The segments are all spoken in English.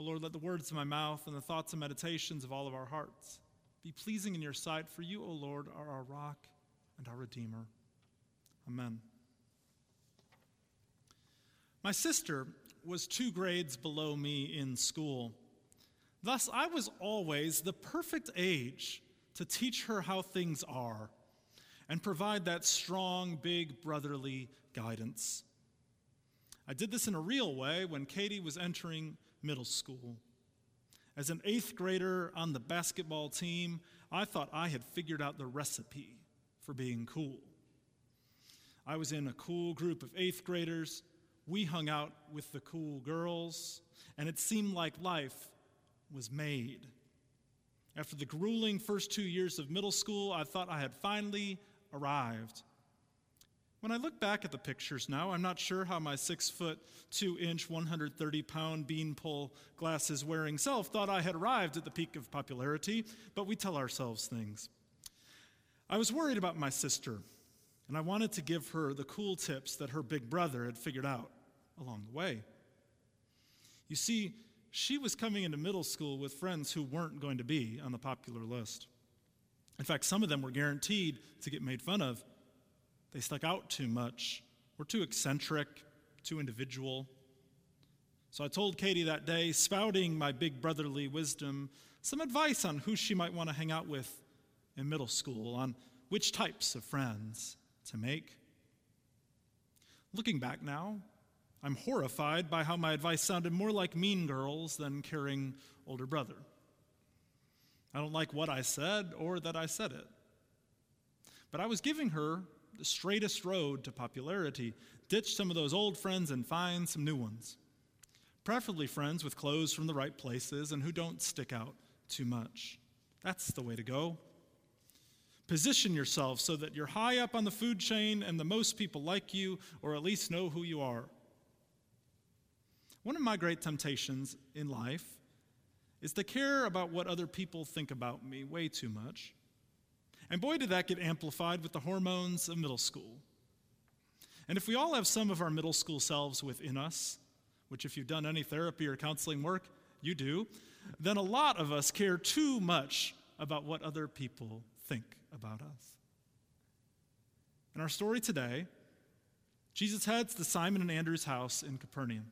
O Lord, let the words of my mouth and the thoughts and meditations of all of our hearts be pleasing in your sight, for you, O Lord, are our rock and our Redeemer. Amen. My sister was two grades below me in school. Thus, I was always the perfect age to teach her how things are and provide that strong, big brotherly guidance. I did this in a real way when Katie was entering middle school. As an eighth grader on the basketball team, I thought I had figured out the recipe for being cool. I was in a cool group of eighth graders. We hung out with the cool girls, and it seemed like life was made. After the grueling first two years of middle school, I thought I had finally arrived. When I look back at the pictures now, I'm not sure how my six foot, two inch, 130 pound beanpole glasses wearing self thought I had arrived at the peak of popularity, but we tell ourselves things. I was worried about my sister, and I wanted to give her the cool tips that her big brother had figured out along the way. You see, she was coming into middle school with friends who weren't going to be on the popular list. In fact, some of them were guaranteed to get made fun of. They stuck out too much, were too eccentric, too individual. So I told Katie that day, spouting my big brotherly wisdom, some advice on who she might want to hang out with in middle school, on which types of friends to make. Looking back now, I'm horrified by how my advice sounded more like mean girls than caring older brother. I don't like what I said or that I said it. But I was giving her the straightest road to popularity. Ditch some of those old friends and find some new ones. Preferably friends with clothes from the right places and who don't stick out too much. That's the way to go. Position yourself so that you're high up on the food chain and the most people like you or at least know who you are. One of my great temptations in life is to care about what other people think about me way too much. And boy, did that get amplified with the hormones of middle school. And if we all have some of our middle school selves within us, which if you've done any therapy or counseling work, you do, then a lot of us care too much about what other people think about us. In our story today, Jesus heads to Simon and Andrew's house in Capernaum.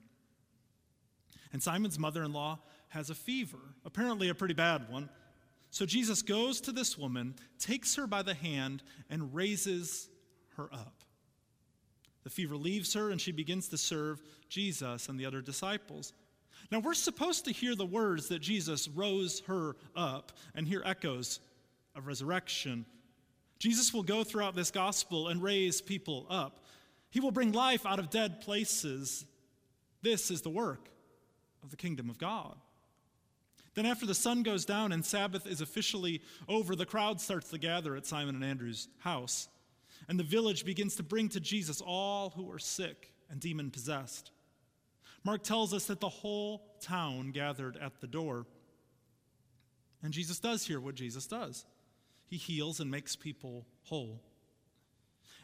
And Simon's mother in law has a fever, apparently a pretty bad one. So Jesus goes to this woman, takes her by the hand, and raises her up. The fever leaves her, and she begins to serve Jesus and the other disciples. Now, we're supposed to hear the words that Jesus rose her up and hear echoes of resurrection. Jesus will go throughout this gospel and raise people up. He will bring life out of dead places. This is the work of the kingdom of God. Then, after the sun goes down and Sabbath is officially over, the crowd starts to gather at Simon and Andrew's house. And the village begins to bring to Jesus all who are sick and demon possessed. Mark tells us that the whole town gathered at the door. And Jesus does here what Jesus does he heals and makes people whole.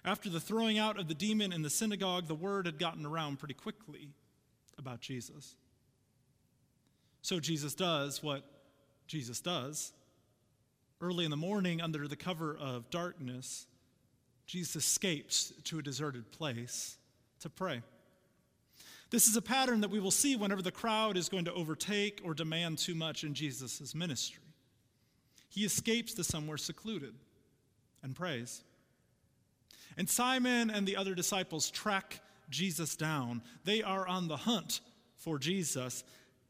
After the throwing out of the demon in the synagogue, the word had gotten around pretty quickly about Jesus. So Jesus does what Jesus does. Early in the morning, under the cover of darkness, Jesus escapes to a deserted place to pray. This is a pattern that we will see whenever the crowd is going to overtake or demand too much in Jesus' ministry. He escapes to somewhere secluded and prays. And Simon and the other disciples track Jesus down. They are on the hunt for Jesus.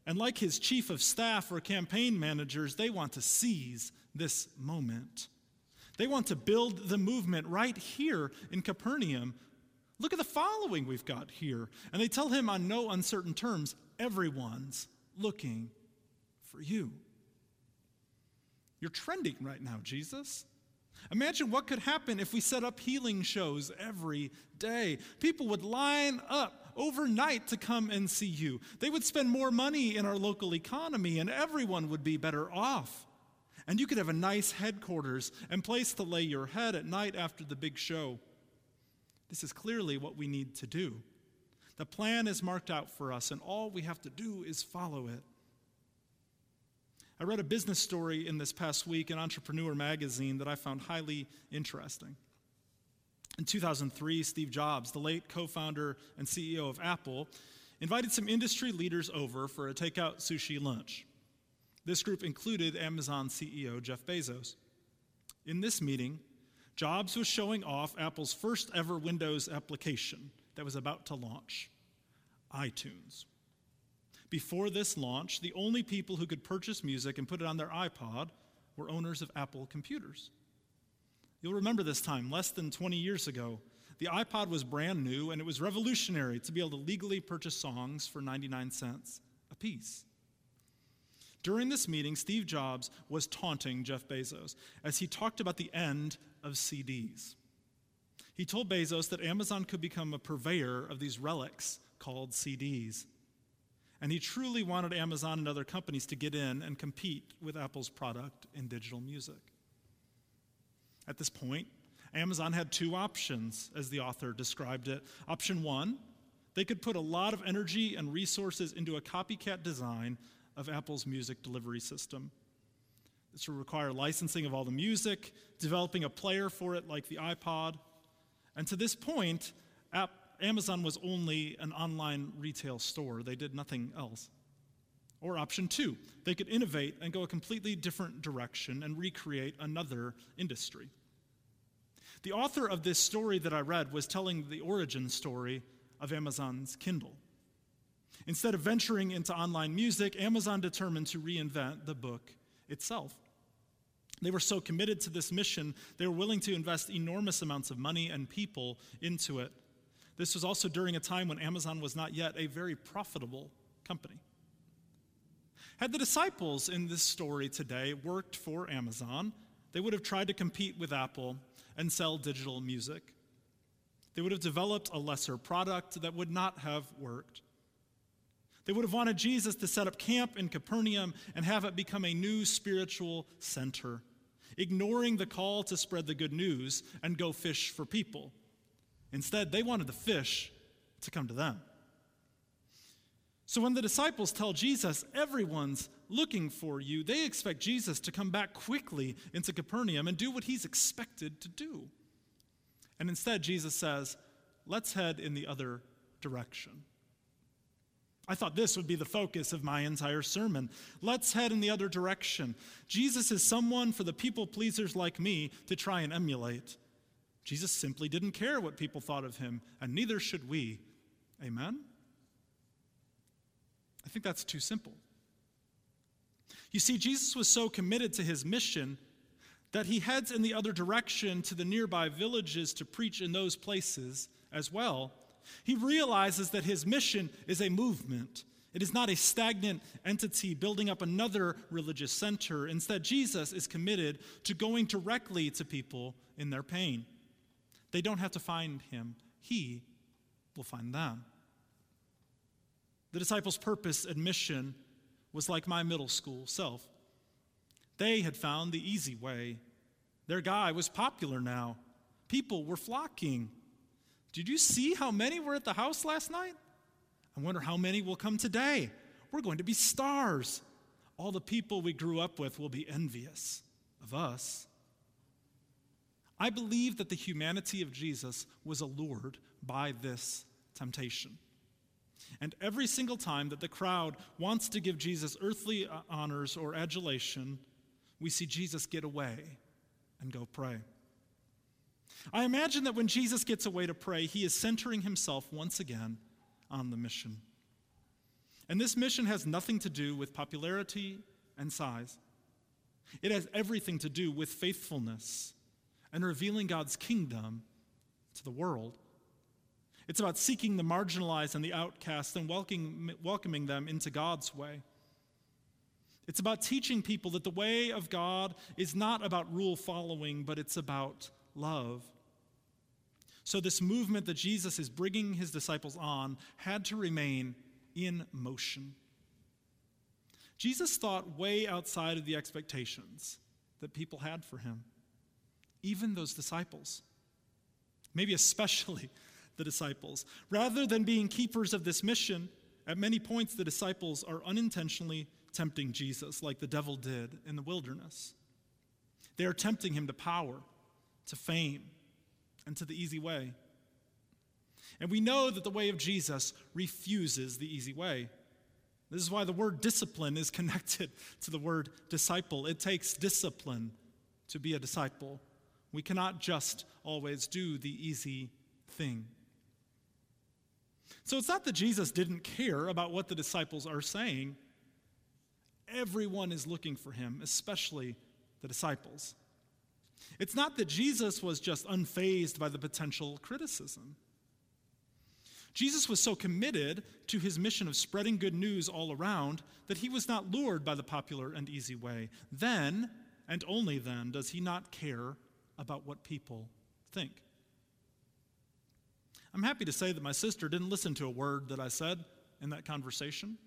And like his chief of staff or campaign managers, they want to seize this moment. They want to build the movement right here in Capernaum. Look at the following we've got here. And they tell him on no uncertain terms everyone's looking for you. You're trending right now, Jesus. Imagine what could happen if we set up healing shows every day. People would line up overnight to come and see you. They would spend more money in our local economy, and everyone would be better off. And you could have a nice headquarters and place to lay your head at night after the big show. This is clearly what we need to do. The plan is marked out for us, and all we have to do is follow it. I read a business story in this past week in Entrepreneur magazine that I found highly interesting. In 2003, Steve Jobs, the late co founder and CEO of Apple, invited some industry leaders over for a takeout sushi lunch. This group included Amazon CEO Jeff Bezos. In this meeting, Jobs was showing off Apple's first ever Windows application that was about to launch iTunes. Before this launch, the only people who could purchase music and put it on their iPod were owners of Apple computers. You'll remember this time, less than 20 years ago. The iPod was brand new, and it was revolutionary to be able to legally purchase songs for 99 cents a piece. During this meeting, Steve Jobs was taunting Jeff Bezos as he talked about the end of CDs. He told Bezos that Amazon could become a purveyor of these relics called CDs. And he truly wanted Amazon and other companies to get in and compete with Apple's product in digital music. At this point, Amazon had two options, as the author described it. Option one, they could put a lot of energy and resources into a copycat design of Apple's music delivery system. This would require licensing of all the music, developing a player for it like the iPod. And to this point, Amazon was only an online retail store, they did nothing else. Or option two, they could innovate and go a completely different direction and recreate another industry. The author of this story that I read was telling the origin story of Amazon's Kindle. Instead of venturing into online music, Amazon determined to reinvent the book itself. They were so committed to this mission, they were willing to invest enormous amounts of money and people into it. This was also during a time when Amazon was not yet a very profitable company. Had the disciples in this story today worked for Amazon, they would have tried to compete with Apple and sell digital music. They would have developed a lesser product that would not have worked. They would have wanted Jesus to set up camp in Capernaum and have it become a new spiritual center, ignoring the call to spread the good news and go fish for people. Instead, they wanted the fish to come to them. So when the disciples tell Jesus, everyone's looking for you, they expect Jesus to come back quickly into Capernaum and do what he's expected to do. And instead, Jesus says, let's head in the other direction. I thought this would be the focus of my entire sermon. Let's head in the other direction. Jesus is someone for the people pleasers like me to try and emulate. Jesus simply didn't care what people thought of him, and neither should we. Amen? I think that's too simple. You see, Jesus was so committed to his mission that he heads in the other direction to the nearby villages to preach in those places as well he realizes that his mission is a movement. It is not a stagnant entity building up another religious center. Instead, Jesus is committed to going directly to people in their pain. They don't have to find him, he will find them. The disciples' purpose and mission was like my middle school self. They had found the easy way. Their guy was popular now, people were flocking. Did you see how many were at the house last night? I wonder how many will come today. We're going to be stars. All the people we grew up with will be envious of us. I believe that the humanity of Jesus was allured by this temptation. And every single time that the crowd wants to give Jesus earthly uh, honors or adulation, we see Jesus get away and go pray. I imagine that when Jesus gets away to pray, he is centering himself once again on the mission. And this mission has nothing to do with popularity and size, it has everything to do with faithfulness and revealing God's kingdom to the world. It's about seeking the marginalized and the outcast and welcoming them into God's way. It's about teaching people that the way of God is not about rule following, but it's about love. So, this movement that Jesus is bringing his disciples on had to remain in motion. Jesus thought way outside of the expectations that people had for him, even those disciples, maybe especially the disciples. Rather than being keepers of this mission, At many points, the disciples are unintentionally tempting Jesus, like the devil did in the wilderness. They are tempting him to power, to fame, and to the easy way. And we know that the way of Jesus refuses the easy way. This is why the word discipline is connected to the word disciple. It takes discipline to be a disciple. We cannot just always do the easy thing. So it's not that Jesus didn't care about what the disciples are saying. Everyone is looking for him, especially the disciples. It's not that Jesus was just unfazed by the potential criticism. Jesus was so committed to his mission of spreading good news all around that he was not lured by the popular and easy way. Then, and only then, does he not care about what people think. I'm happy to say that my sister didn't listen to a word that I said in that conversation.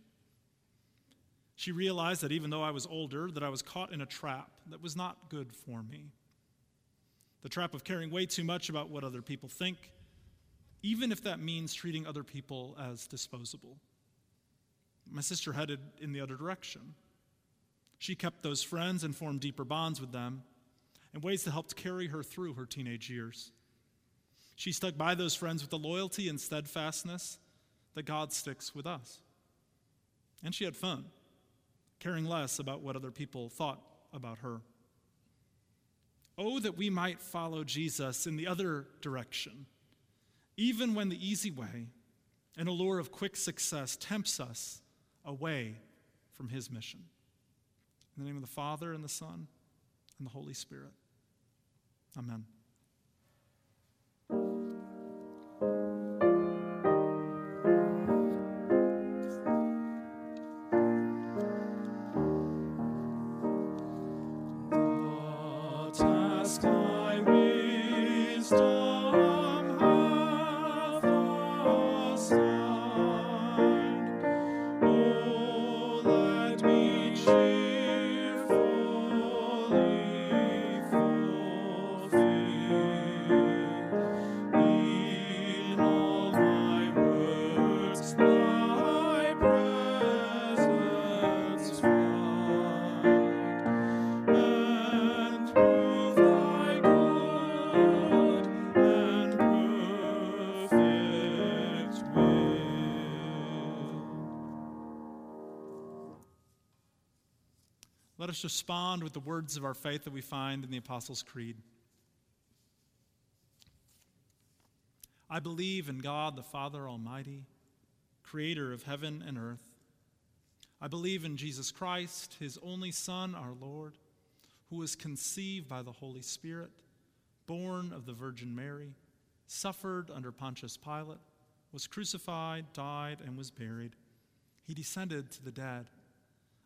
She realized that even though I was older, that I was caught in a trap that was not good for me. The trap of caring way too much about what other people think even if that means treating other people as disposable. My sister headed in the other direction. She kept those friends and formed deeper bonds with them in ways that helped carry her through her teenage years. She stuck by those friends with the loyalty and steadfastness that God sticks with us. And she had fun, caring less about what other people thought about her. Oh, that we might follow Jesus in the other direction even when the easy way and allure of quick success tempts us away from his mission. In the name of the Father, and the Son, and the Holy Spirit. Amen. Let us respond with the words of our faith that we find in the Apostles' Creed. I believe in God the Father Almighty, creator of heaven and earth. I believe in Jesus Christ, his only Son, our Lord, who was conceived by the Holy Spirit, born of the Virgin Mary, suffered under Pontius Pilate, was crucified, died, and was buried. He descended to the dead.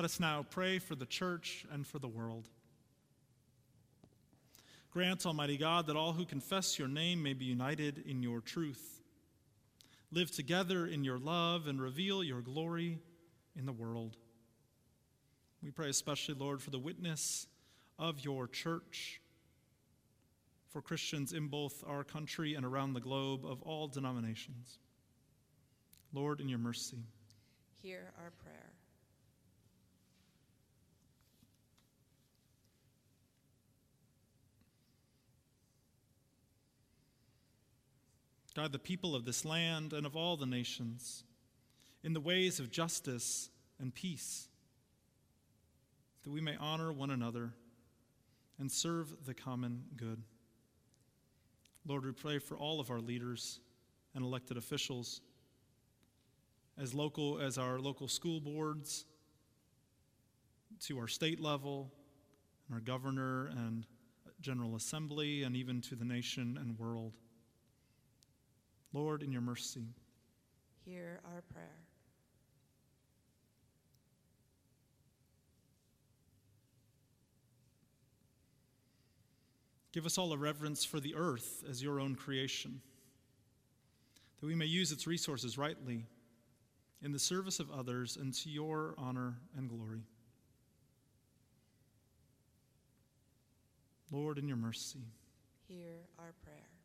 Let us now pray for the church and for the world. Grant, Almighty God, that all who confess your name may be united in your truth. Live together in your love and reveal your glory in the world. We pray especially, Lord, for the witness of your church, for Christians in both our country and around the globe of all denominations. Lord, in your mercy, Hear our prayer. Guide the people of this land and of all the nations in the ways of justice and peace, that we may honor one another and serve the common good. Lord, we pray for all of our leaders and elected officials, as local as our local school boards, to our state level, and our governor and General Assembly, and even to the nation and world. Lord, in your mercy, Hear our prayer. give us all a reverence for the earth as your own creation, that we may use its resources rightly in the service of others and to your honor and glory. Lord, in your mercy, Hear our prayer.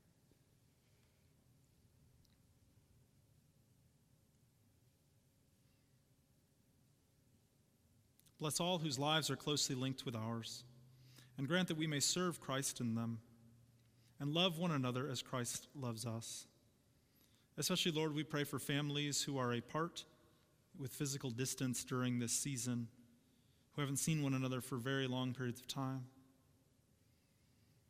Bless all whose lives are closely linked with ours, and grant that we may serve Christ in them and love one another as Christ loves us. Especially, Lord, we pray for families who are apart with physical distance during this season, who haven't seen one another for very long periods of time.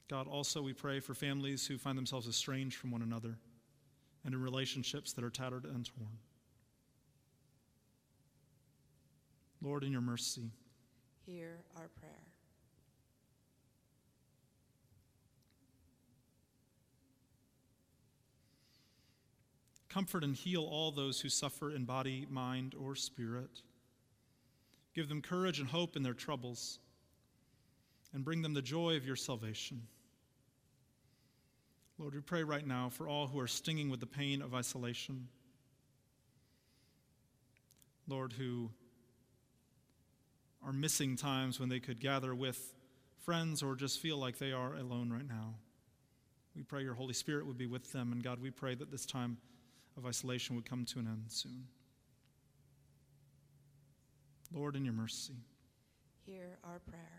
God, also we pray for families who find themselves estranged from one another and in relationships that are tattered and torn. Lord, in your mercy, Hear our prayer. comfort and heal all those who suffer in body, mind, or spirit. Give them courage and hope in their troubles, and bring them the joy of your salvation. Lord, we pray right now for all who are stinging with the pain of isolation. Lord, who are missing times when they could gather with friends or just feel like they are alone right now. We pray your Holy Spirit would be with them. And God, we pray that this time of isolation would come to an end soon. Lord, in your mercy, Hear our prayer.